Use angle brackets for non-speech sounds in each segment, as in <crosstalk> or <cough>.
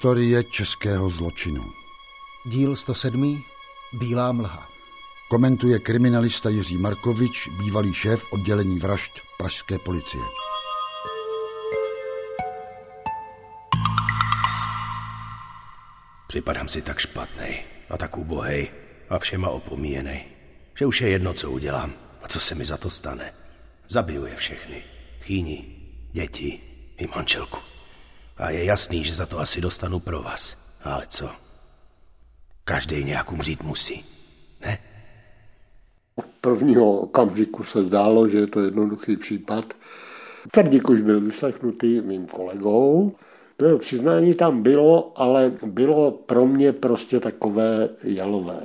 Historie českého zločinu. Díl 107. Bílá mlha. Komentuje kriminalista Jiří Markovič, bývalý šéf oddělení vražd Pražské policie. Připadám si tak špatný a tak ubohej a všema opomíjený, že už je jedno, co udělám a co se mi za to stane. Zabiju je všechny. Tchýni, děti i manželku. A je jasný, že za to asi dostanu pro vás. Ale co? Každý nějak umřít musí, ne? Od prvního okamžiku se zdálo, že je to jednoduchý případ. Tvrdík už byl vyslechnutý mým kolegou. To jeho přiznání tam bylo, ale bylo pro mě prostě takové jalové.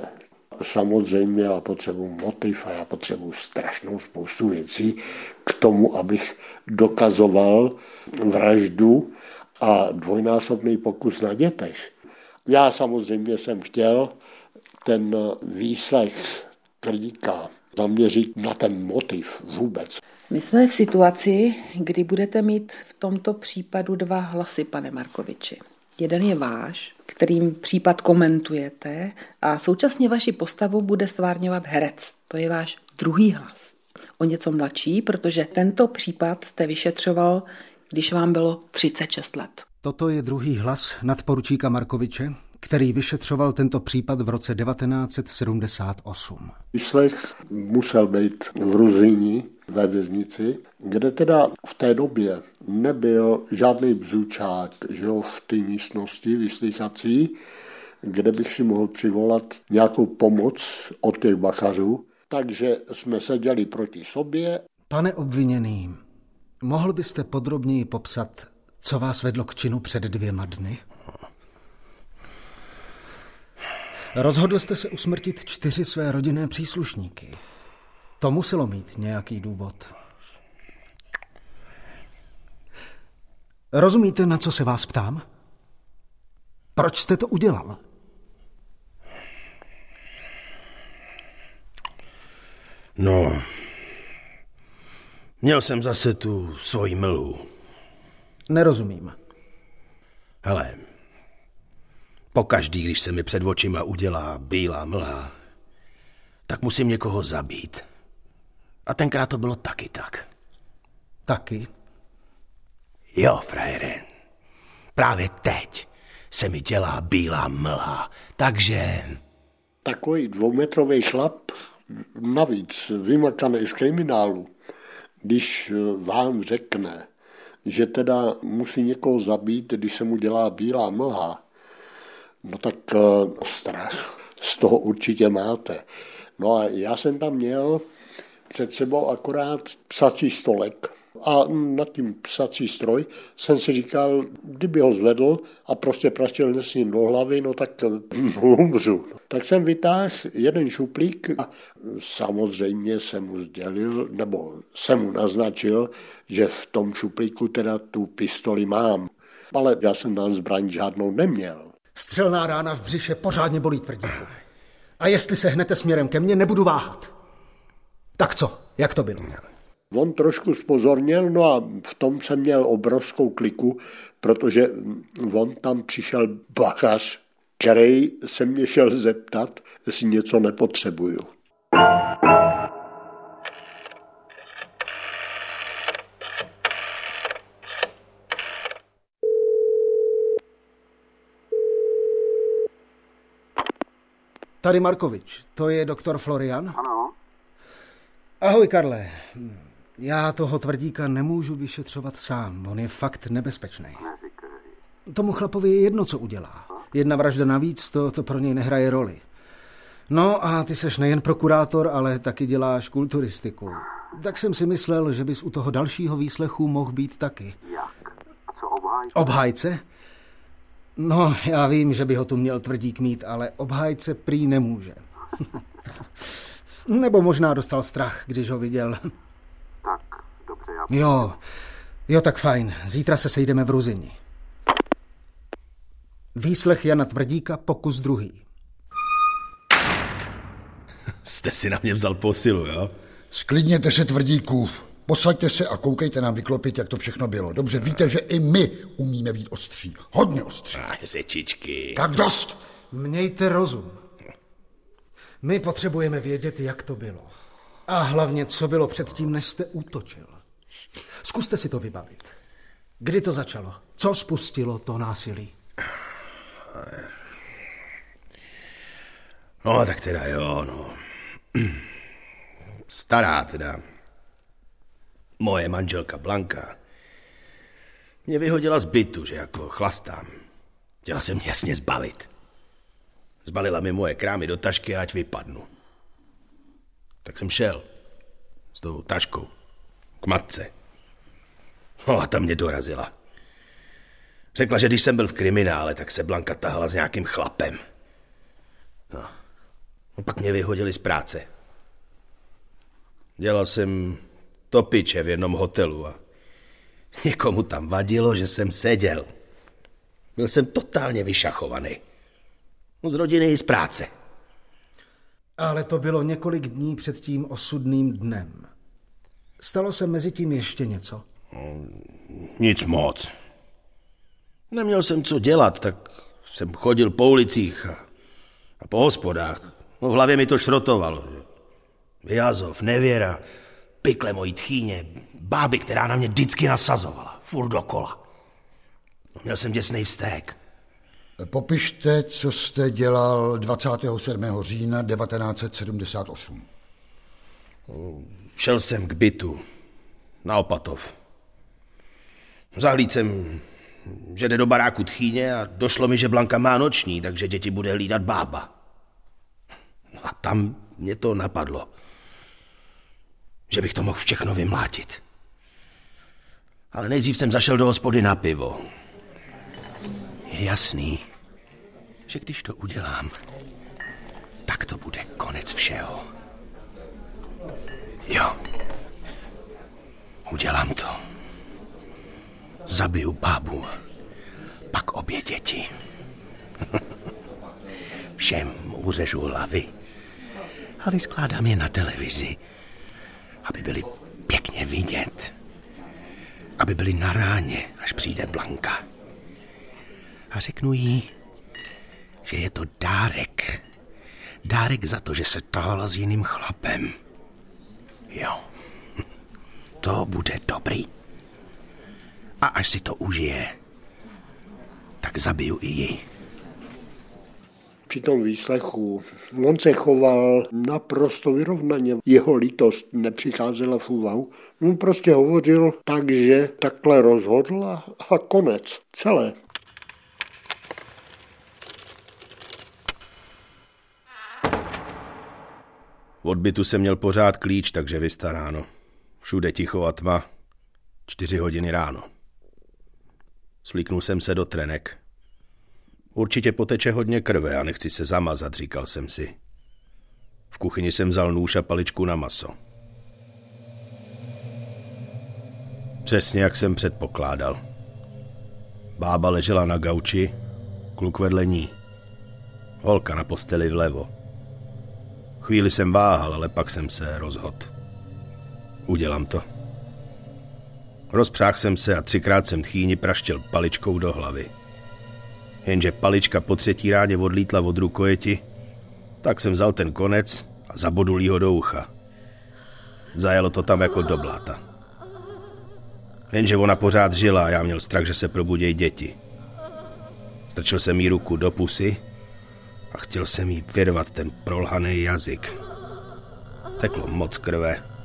Samozřejmě já potřebuji motiv a já potřebuji strašnou spoustu věcí k tomu, abych dokazoval vraždu a dvojnásobný pokus na dětech. Já samozřejmě jsem chtěl ten výslech tvrdíka zaměřit na ten motiv vůbec. My jsme v situaci, kdy budete mít v tomto případu dva hlasy, pane Markoviči. Jeden je váš, kterým případ komentujete a současně vaši postavu bude stvárňovat herec. To je váš druhý hlas. O něco mladší, protože tento případ jste vyšetřoval, když vám bylo 36 let. Toto je druhý hlas nadporučíka Markoviče, který vyšetřoval tento případ v roce 1978. Výslech musel být v Ruzini ve věznici, kde teda v té době nebyl žádný bzučák že jo, v té místnosti vyslychací, kde bych si mohl přivolat nějakou pomoc od těch bachařů. Takže jsme seděli proti sobě. Pane obviněný, mohl byste podrobněji popsat, co vás vedlo k činu před dvěma dny? Rozhodl jste se usmrtit čtyři své rodinné příslušníky. To muselo mít nějaký důvod. Rozumíte, na co se vás ptám? Proč jste to udělal? No, měl jsem zase tu svoji mlhu. Nerozumím. Hele, pokaždý, když se mi před očima udělá bílá mlha, tak musím někoho zabít. A tenkrát to bylo taky tak. Taky? Jo, frajere. Právě teď se mi dělá bílá mlha, takže... Takový dvoumetrový chlap, navíc vymakaný z kriminálu, když vám řekne, že teda musí někoho zabít, když se mu dělá bílá mlha, no tak uh, strach z toho určitě máte. No a já jsem tam měl před sebou akorát psací stolek a nad tím psací stroj jsem si říkal, kdyby ho zvedl a prostě praštil s ním do hlavy, no tak <laughs> umřu. Tak jsem vytáhl jeden šuplík a samozřejmě jsem mu sdělil, nebo jsem mu naznačil, že v tom šuplíku teda tu pistoli mám. Ale já jsem tam zbraň žádnou neměl. Střelná rána v břiše pořádně bolí tvrdí. A jestli se hnete směrem ke mně, nebudu váhat. Tak co? Jak to bylo? On trošku spozornil, no a v tom jsem měl obrovskou kliku, protože on tam přišel bachař, který se mě šel zeptat, jestli něco nepotřebuju. Tady Markovič, to je doktor Florian? Ano. Ahoj, Karle. Já toho tvrdíka nemůžu vyšetřovat sám, on je fakt nebezpečný. Tomu chlapovi je jedno, co udělá. Jedna vražda navíc, to, to pro něj nehraje roli. No a ty seš nejen prokurátor, ale taky děláš kulturistiku. Tak jsem si myslel, že bys u toho dalšího výslechu mohl být taky. Jak? Co obhájce? Obhájce? No, já vím, že by ho tu měl tvrdík mít, ale obhájce prý nemůže. <laughs> Nebo možná dostal strach, když ho viděl. Jo, jo, tak fajn. Zítra se sejdeme v Ruzini. Výslech Jana Tvrdíka, pokus druhý. <laughs> Jste si na mě vzal posilu, jo? Sklidněte se, tvrdíků. Posaďte se a koukejte nám vyklopit, jak to všechno bylo. Dobře, víte, že i my umíme být ostří. Hodně ostří. Ach, řečičky. Tak dost! Mějte rozum. My potřebujeme vědět, jak to bylo. A hlavně, co bylo předtím, než jste útočil. Zkuste si to vybavit. Kdy to začalo? Co spustilo to násilí? No, tak teda jo, no. Stará teda. Moje manželka Blanka mě vyhodila z bytu, že jako chlastám. Chtěla se mě jasně zbavit. Zbalila mi moje krámy do tašky, ať vypadnu. Tak jsem šel s tou taškou k matce. No a tam mě dorazila. Řekla, že když jsem byl v kriminále, tak se Blanka tahala s nějakým chlapem. No. no pak mě vyhodili z práce. Dělal jsem topiče v jednom hotelu a někomu tam vadilo, že jsem seděl. Byl jsem totálně vyšachovaný. Z rodiny i z práce. Ale to bylo několik dní před tím osudným dnem. Stalo se mezi tím ještě něco? Nic moc. Neměl jsem co dělat, tak jsem chodil po ulicích a, a po hospodách. No, v hlavě mi to šrotovalo. Vyjazov, nevěra, pikle mojí tchýně, báby, která na mě vždycky nasazovala, furt dokola. No, měl jsem děsný vztek. Popište, co jste dělal 27. října 1978. Šel jsem k bytu na Opatov. Zahlíd jsem, že jde do baráku tchýně a došlo mi, že Blanka má noční, takže děti bude hlídat bába. No a tam mě to napadlo, že bych to mohl všechno vymlátit. Ale nejdřív jsem zašel do hospody na pivo. Je jasný, že když to udělám, tak to bude konec všeho. Jo. Udělám to. Zabiju bábu, pak obě děti. Všem uřežu hlavy a vyskládám je na televizi, aby byli pěkně vidět. Aby byli na ráně, až přijde Blanka. A řeknu jí, že je to dárek. Dárek za to, že se tahala s jiným chlapem. Jo, <laughs> to bude dobrý. A až si to užije, tak zabiju i ji. Při tom výslechu on se choval naprosto vyrovnaně. Jeho lítost nepřicházela v úvahu. On prostě hovořil tak, že takhle rozhodl a, a konec. Celé. V odbytu jsem měl pořád klíč, takže vystaráno. Všude ticho a tma. Čtyři hodiny ráno. Svlíknul jsem se do trenek. Určitě poteče hodně krve a nechci se zamazat, říkal jsem si. V kuchyni jsem vzal nůž a paličku na maso. Přesně jak jsem předpokládal. Bába ležela na gauči, kluk vedle ní. Holka na posteli vlevo. Chvíli jsem váhal, ale pak jsem se rozhodl. Udělám to. Rozpřáhl jsem se a třikrát jsem tchýni praštil paličkou do hlavy. Jenže palička po třetí rádě odlítla od rukojeti, tak jsem vzal ten konec a zabodul ho do ucha. Zajelo to tam jako do bláta. Jenže ona pořád žila a já měl strach, že se probudějí děti. Strčil jsem jí ruku do pusy a chtěl jsem jí vyrvat ten prolhaný jazyk. Teklo moc krve.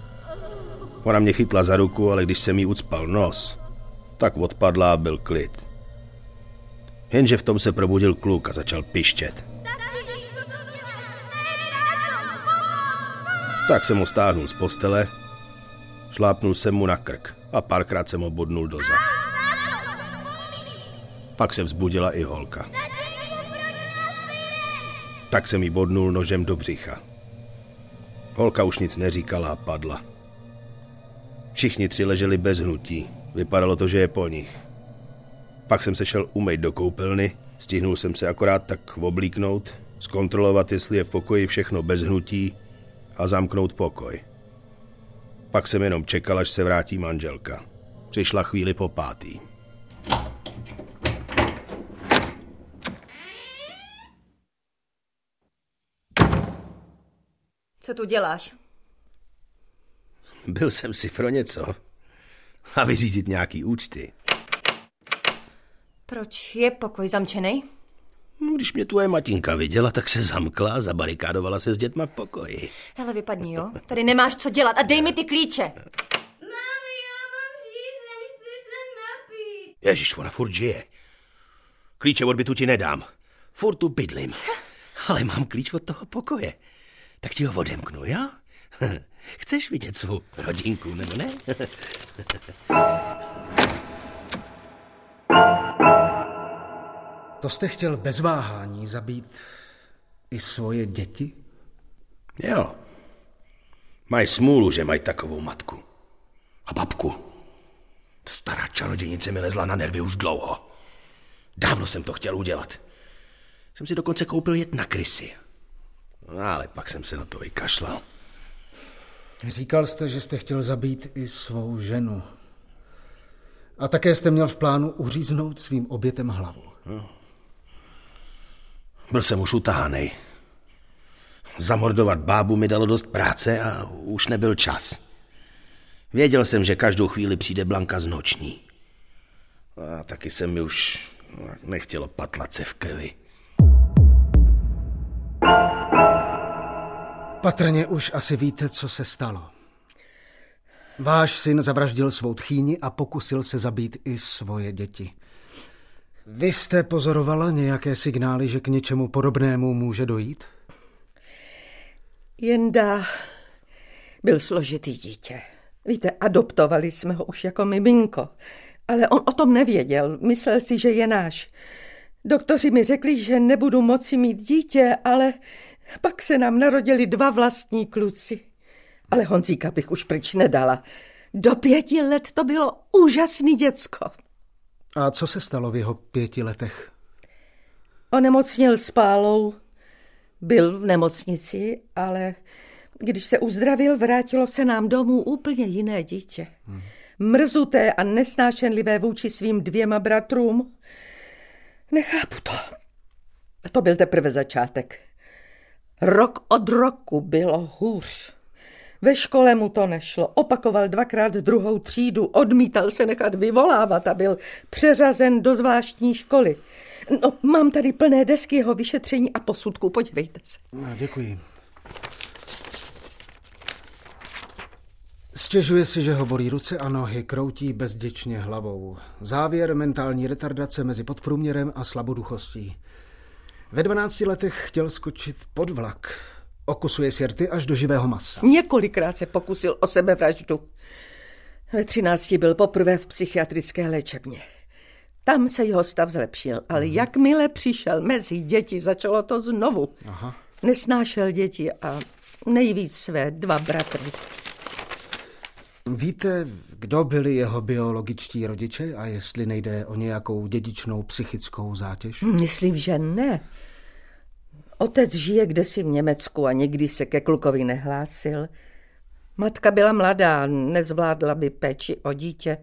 Ona mě chytla za ruku, ale když jsem jí ucpal nos, tak odpadla a byl klid. Jenže v tom se probudil kluk a začal pištět. Tak jsem ho stáhnul z postele, šlápnul jsem mu na krk a párkrát jsem ho bodnul do zad. Pak se vzbudila i holka. Tak jsem jí bodnul nožem do břicha. Holka už nic neříkala a padla. Všichni tři leželi bez hnutí. Vypadalo to, že je po nich. Pak jsem se šel umýt do koupelny, stihnul jsem se akorát tak oblíknout, zkontrolovat, jestli je v pokoji všechno bez hnutí a zamknout pokoj. Pak jsem jenom čekal, až se vrátí manželka. Přišla chvíli po pátý. Co tu děláš? Byl jsem si pro něco. A vyřídit nějaký účty. Proč je pokoj zamčený? No, Když mě tvoje matinka viděla, tak se zamkla a zabarikádovala se s dětma v pokoji. Hele, vypadni, jo? Tady nemáš co dělat a dej mi ty klíče. Mami, já mám žízeň, chci se napít. Ježíš, ona furt žije. Klíče od bytu ti nedám. Furt tu bydlím. Ale mám klíč od toho pokoje. Tak ti ho odemknu, jo? <laughs> Chceš vidět svou rodinku, nebo ne? To jste chtěl bez váhání zabít i svoje děti? Jo. Mají smůlu, že mají takovou matku. A babku. Stará čarodějnice mi lezla na nervy už dlouho. Dávno jsem to chtěl udělat. Jsem si dokonce koupil jet na krysy. No, ale pak jsem se na to vykašlal. Říkal jste, že jste chtěl zabít i svou ženu. A také jste měl v plánu uříznout svým obětem hlavu. Byl jsem už utahanej. Zamordovat bábu mi dalo dost práce a už nebyl čas. Věděl jsem, že každou chvíli přijde Blanka z noční. A taky se mi už nechtělo patlat se v krvi. Patrně už asi víte, co se stalo. Váš syn zavraždil svou tchýni a pokusil se zabít i svoje děti. Vy jste pozorovala nějaké signály, že k něčemu podobnému může dojít? Jenda byl složitý dítě. Víte, adoptovali jsme ho už jako miminko, ale on o tom nevěděl. Myslel si, že je náš. Doktoři mi řekli, že nebudu moci mít dítě, ale pak se nám narodili dva vlastní kluci. Ale Honzíka bych už pryč nedala. Do pěti let to bylo úžasný děcko. A co se stalo v jeho pěti letech? Onemocněl spálou, byl v nemocnici, ale když se uzdravil, vrátilo se nám domů úplně jiné dítě. Hmm. Mrzuté a nesnášenlivé vůči svým dvěma bratrům. Nechápu to. To byl teprve začátek. Rok od roku bylo hůř. Ve škole mu to nešlo. Opakoval dvakrát druhou třídu, odmítal se nechat vyvolávat a byl přeřazen do zvláštní školy. No, mám tady plné desky jeho vyšetření a posudku, podívejte se. No, děkuji. Stěžuje si, že ho bolí ruce a nohy, kroutí bezděčně hlavou. Závěr mentální retardace mezi podprůměrem a slaboduchostí. Ve 12 letech chtěl skočit pod vlak. Okusuje si rty až do živého masa. Několikrát se pokusil o sebevraždu. Ve 13 byl poprvé v psychiatrické léčebně. Tam se jeho stav zlepšil, ale Mhm. jakmile přišel mezi děti, začalo to znovu. Aha. Nesnášel děti a nejvíc své dva bratry. Víte, kdo byli jeho biologičtí rodiče a jestli nejde o nějakou dědičnou psychickou zátěž? Myslím, že ne. Otec žije kdesi v Německu a nikdy se ke klukovi nehlásil. Matka byla mladá, nezvládla by péči o dítě,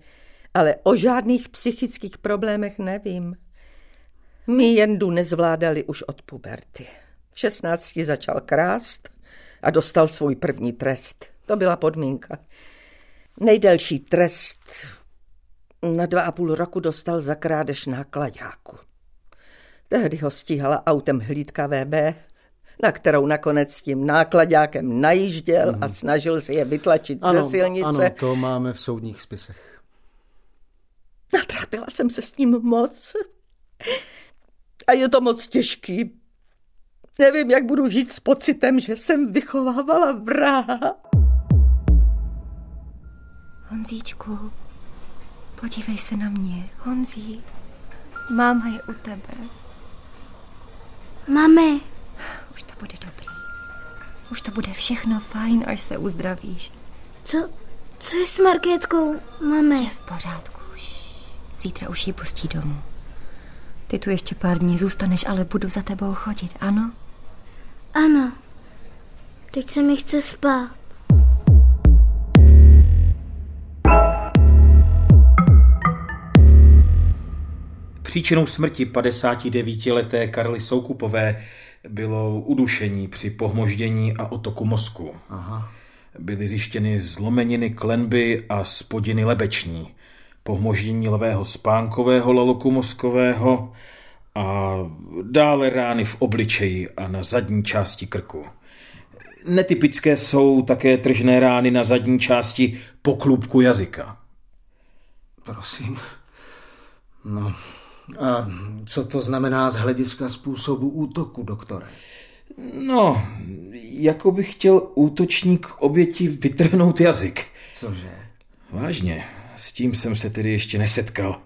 ale o žádných psychických problémech nevím. My jendu nezvládali už od puberty. V 16 začal krást a dostal svůj první trest. To byla podmínka. Nejdelší trest na dva a půl roku dostal za krádež nákladáku. Tehdy ho stíhala autem hlídka VB, na kterou nakonec s tím nákladákem najížděl a snažil se je vytlačit ze silnice. ano, to máme v soudních spisech. Natrápila jsem se s ním moc. A je to moc těžký. Nevím, jak budu žít s pocitem, že jsem vychovávala vraha. Honzíčku, podívej se na mě. Honzí, máma je u tebe. Mami, Už to bude dobrý. Už to bude všechno fajn, až se uzdravíš. co, co je s Markétkou, mami? Je v pořádku. Už. Zítra už ji pustí domů. Ty tu ještě pár dní zůstaneš, ale budu za tebou chodit, ano? Ano, teď se mi chce spát. Příčinou smrti 59-leté Karly Soukupové bylo udušení při pohmoždění a otoku mozku. Aha. Byly zjištěny zlomeniny klenby a spodiny lebeční, pohmoždění levého spánkového laloku mozkového a dále rány v obličeji a na zadní části krku. Netypické jsou také tržné rány na zadní části poklubku jazyka. Prosím. No, a co to znamená z hlediska způsobu útoku, doktore? No, jako by chtěl útočník oběti vytrhnout jazyk. Cože? Vážně, s tím jsem se tedy ještě nesetkal.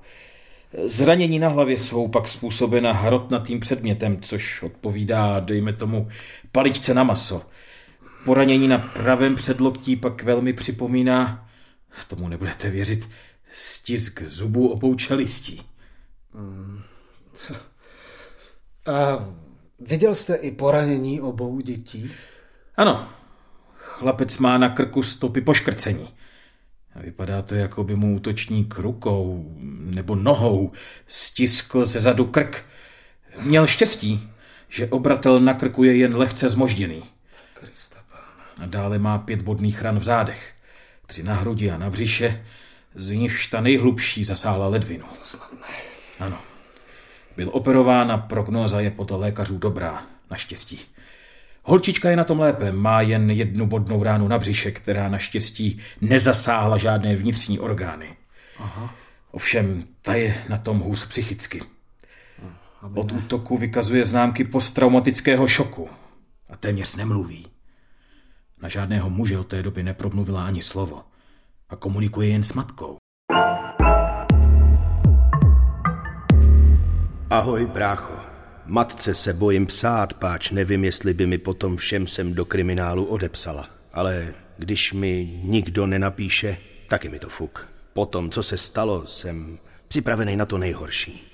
Zranění na hlavě jsou pak způsobena hrotnatým předmětem, což odpovídá, dejme tomu, paličce na maso. Poranění na pravém předloktí pak velmi připomíná, tomu nebudete věřit, stisk zubů obou čelistí. A viděl jste i poranění obou dětí? Ano. Chlapec má na krku stopy poškrcení. Vypadá to, jako by mu útočník rukou nebo nohou stiskl ze zadu krk. Měl štěstí, že obratel na krku je jen lehce zmožděný. A dále má pět bodných ran v zádech. Tři na hrudi a na břiše, z nichž ta nejhlubší zasáhla ledvinu. To snad ne. Ano. Byl operován a prognóza je podle lékařů dobrá, naštěstí. Holčička je na tom lépe, má jen jednu bodnou ránu na břiše, která naštěstí nezasáhla žádné vnitřní orgány. Aha. Ovšem, ta je na tom hůř psychicky. Od útoku vykazuje známky posttraumatického šoku a téměř nemluví. Na žádného muže od té doby nepromluvila ani slovo a komunikuje jen s matkou. Ahoj, brácho. Matce se bojím psát, páč nevím, jestli by mi potom všem sem do kriminálu odepsala. Ale když mi nikdo nenapíše, taky mi to fuk. Potom, co se stalo, jsem připravený na to nejhorší.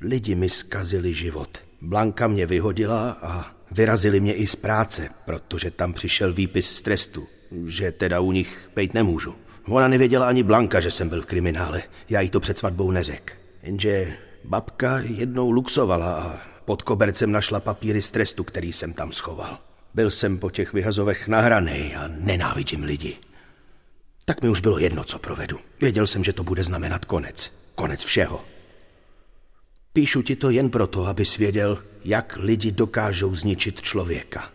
Lidi mi zkazili život. Blanka mě vyhodila a vyrazili mě i z práce, protože tam přišel výpis z trestu, že teda u nich pejt nemůžu. Ona nevěděla ani Blanka, že jsem byl v kriminále. Já jí to před svatbou neřekl. Jenže babka jednou luxovala a pod kobercem našla papíry z trestu, který jsem tam schoval. Byl jsem po těch vyhazovech nahraný a nenávidím lidi. Tak mi už bylo jedno, co provedu. Věděl jsem, že to bude znamenat konec. Konec všeho. Píšu ti to jen proto, abys věděl, jak lidi dokážou zničit člověka.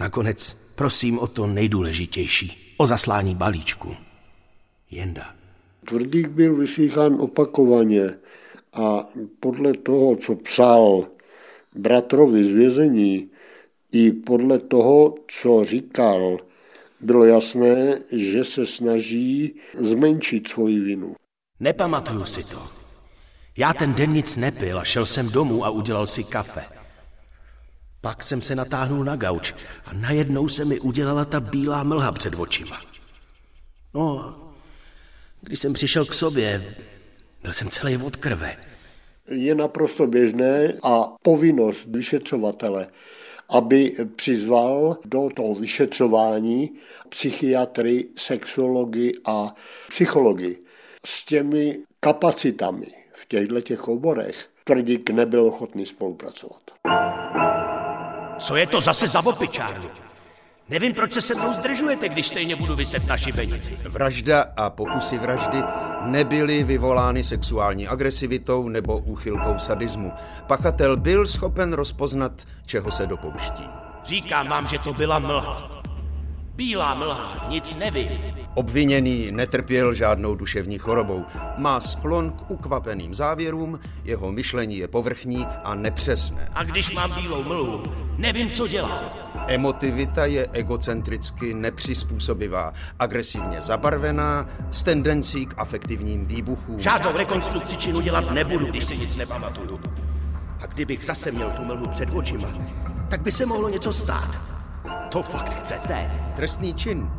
Nakonec prosím o to nejdůležitější. O zaslání balíčku. Jenda. Tvrdík byl vyslýchán opakovaně a podle toho, co psal bratrovi z vězení, i podle toho, co říkal, bylo jasné, že se snaží zmenšit svoji vinu. Nepamatuju si to. Já ten den nic nepil a šel jsem domů a udělal si kafe. Pak jsem se natáhnul na gauč a najednou se mi udělala ta bílá mlha před očima. No, když jsem přišel k sobě, byl jsem celý od krve. Je naprosto běžné a povinnost vyšetřovatele, aby přizval do toho vyšetřování psychiatry, sexology a psychologi. S těmi kapacitami v těchto těch oborech Tvrdík nebyl ochotný spolupracovat. Co je to zase za opičárnu? Nevím, proč se se mnou zdržujete, když stejně budu vyset na šibenici. Vražda a pokusy vraždy nebyly vyvolány sexuální agresivitou nebo úchylkou sadismu. Pachatel byl schopen rozpoznat, čeho se dopouští. Říkám vám, že to byla mlha. Bílá mlha, nic neví. Obviněný netrpěl žádnou duševní chorobou. Má sklon k ukvapeným závěrům, jeho myšlení je povrchní a nepřesné. A když mám bílou mlhu, nevím, co dělat. Emotivita je egocentricky nepřizpůsobivá, agresivně zabarvená, s tendencí k afektivním výbuchům. Žádnou rekonstrukci činu dělat nebudu, když si nic nepamatuju. A kdybych zase měl tu mlhu před očima, tak by se mohlo něco stát. To fakt chcete? Trestný čin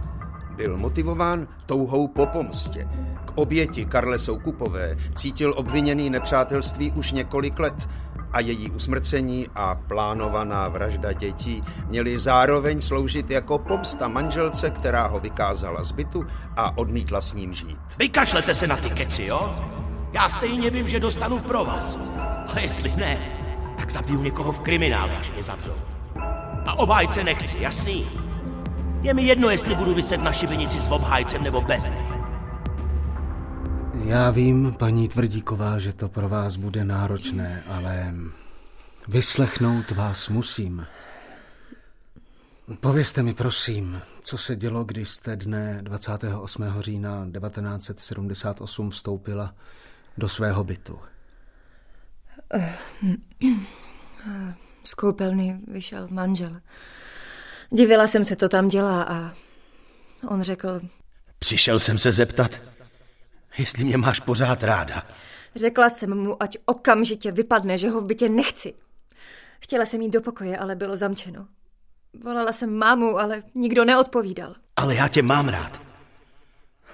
byl motivován touhou po pomstě. K oběti Karle Soukupové cítil obviněný nepřátelství už několik let a její usmrcení a plánovaná vražda dětí měly zároveň sloužit jako pomsta manželce, která ho vykázala z bytu a odmítla s ním žít. Vykašlete se na ty keci, jo? Já stejně vím, že dostanu pro vás. A jestli ne, tak zabiju někoho v kriminále, až mě zavřou. A obhájce nechci, jasný? Je mi jedno, jestli budu vyset na šibenici s obhájcem nebo bez něj. Já vím, paní Tvrdíková, že to pro vás bude náročné, ale vyslechnout vás musím. Povězte mi, prosím, co se dělo, když jste dne 28. října 1978 vstoupila do svého bytu. Z koupelny vyšel manžel. Divila jsem se, co tam dělá a on řekl... Přišel jsem se zeptat, jestli mě máš pořád ráda. Řekla jsem mu, ať okamžitě vypadne, že ho v bytě nechci. Chtěla jsem jít do pokoje, ale bylo zamčeno. Volala jsem mámu, ale nikdo neodpovídal. Ale já tě mám rád.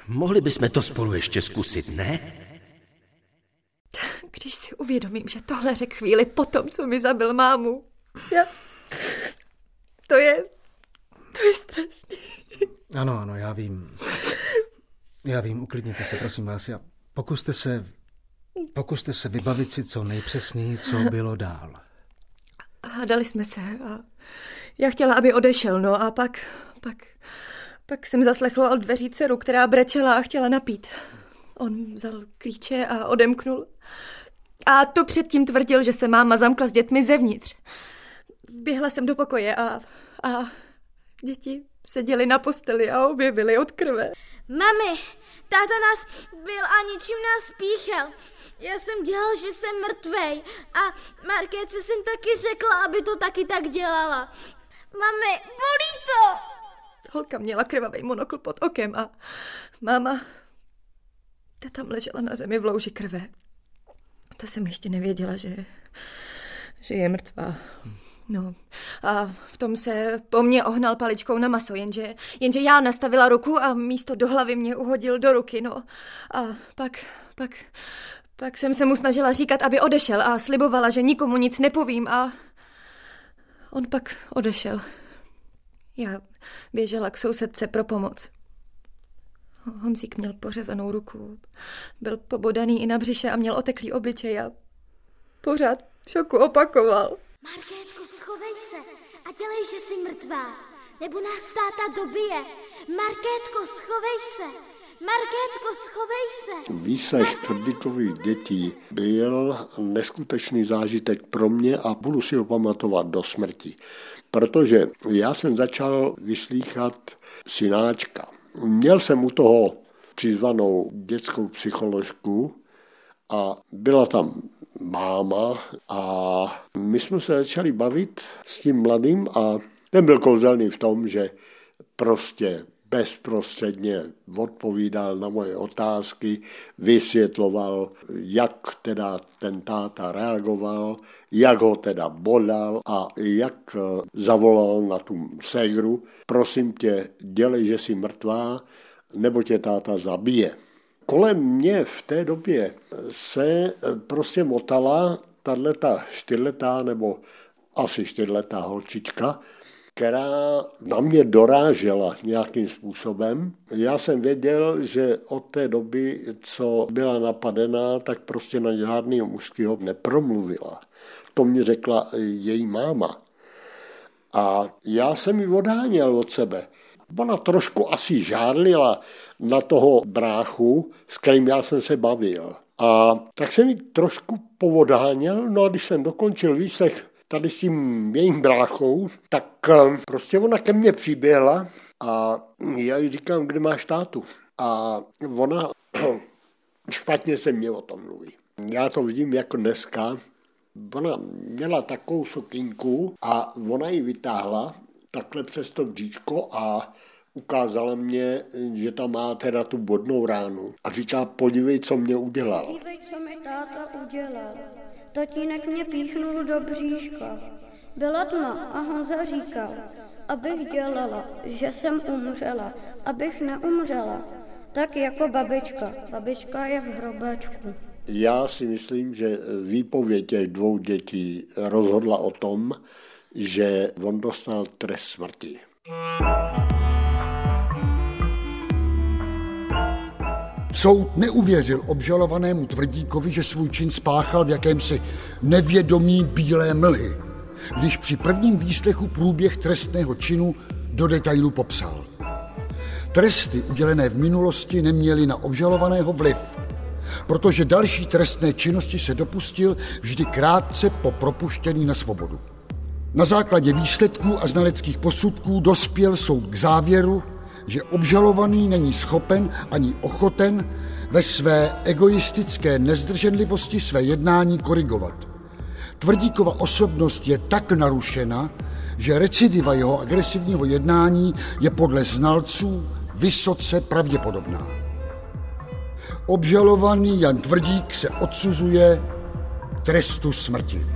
Mohli bychom to spolu ještě zkusit, ne? Když si uvědomím, že tohle řekl chvíli po tom, co mi zabil mámu. Já... To je... To je strašný. Ano, ano, já vím. Já vím, uklidněte se, prosím vás. Já... Pokuste se... Pokuste se vybavit si co nejpřesněji, co bylo dál. Hádali jsme se a já chtěla, aby odešel, no a pak, pak, pak jsem zaslechla od dveří dceru, která brečela a chtěla napít. On vzal klíče a odemknul. A to předtím tvrdil, že se máma zamkla s dětmi zevnitř. Vběhla jsem do pokoje a, a děti seděli na posteli a objevili od krve. Mami, táta nás byl a ničím nás píchel. Já jsem dělal, že jsem mrtvej a Markéce jsem taky řekla, aby to taky tak dělala. Mami, bolí to! Holka měla krvavý monokl pod okem a máma ta tam ležela na zemi v louži krve. To jsem ještě nevěděla, že, že je mrtvá. No a v tom se po mně ohnal paličkou na maso, jenže, jenže já nastavila ruku a místo do hlavy mě uhodil do ruky, no. A pak, pak, pak jsem se mu snažila říkat, aby odešel a slibovala, že nikomu nic nepovím a on pak odešel. Já běžela k sousedce pro pomoc. Honzík měl pořezanou ruku, byl pobodaný i na břiše a měl oteklý obličej a pořád v šoku opakoval. Se dělej, že jsi mrtvá, nebo nás táta dobije. Markétko, schovej se. Markétko, schovej se! Výslech Tvrdíkových dětí byl neskutečný zážitek pro mě a budu si ho pamatovat do smrti. Protože já jsem začal vyslýchat synáčka. Měl jsem u toho přizvanou dětskou psycholožku a byla tam máma a my jsme se začali bavit s tím mladým a ten byl kouzelný v tom, že prostě bezprostředně odpovídal na moje otázky, vysvětloval, jak teda ten táta reagoval, jak ho teda bodal a jak eh, zavolal na tu ségru, prosím tě, dělej, že jsi mrtvá, nebo tě táta zabije. Kolem mě v té době se eh, prostě motala tato čtyřletá nebo asi čtyřletá holčička, která na mě dorážela nějakým způsobem. Já jsem věděl, že od té doby, co byla napadená, tak prostě na žádného mužského nepromluvila. To mi řekla její máma. A já jsem ji odháněl od sebe. Ona trošku asi žádlila na toho bráchu, s kterým já jsem se bavil. A tak jsem ji trošku povodháněl, no a když jsem dokončil výslech tady s tím jejím bráchou, tak eh, prostě ona ke mně přiběhla a já jí říkám, kde máš tátu. A ona <clears throat> špatně se mě o tom mluví. Já to vidím jako dneska. Ona měla takovou sokinku a ona ji vytáhla takhle přes to bříčko a ukázala mě, že tam má teda tu bodnou ránu. A říká, podívej, co mě udělal. Podívej, co mi táta udělal. Tatínek mě píchnul do bříška. Byla tma a Honza říkal, abych dělala, že jsem umřela, abych neumřela. Tak jako babička. Babička je v hrobačku. Já si myslím, že výpověď těch dvou dětí rozhodla o tom, že on dostal trest smrti. Soud neuvěřil obžalovanému Tvrdíkovi, že svůj čin spáchal v jakémsi nevědomí bílé mlhy, když při prvním výslechu průběh trestného činu do detailu popsal. Tresty udělené v minulosti neměly na obžalovaného vliv, protože další trestné činnosti se dopustil vždy krátce po propuštění na svobodu. Na základě výsledků a znaleckých posudků dospěl soud k závěru, že obžalovaný není schopen ani ochoten ve své egoistické nezdrženlivosti své jednání korigovat. Tvrdíkova osobnost je tak narušena, že recidiva jeho agresivního jednání je podle znalců vysoce pravděpodobná. Obžalovaný Jan Tvrdík se odsuzuje k trestu smrti.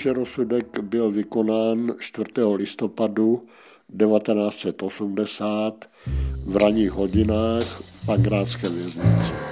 Že rozsudek byl vykonán 4. listopadu 1980 v ranních hodinách v Pangrádské věznici.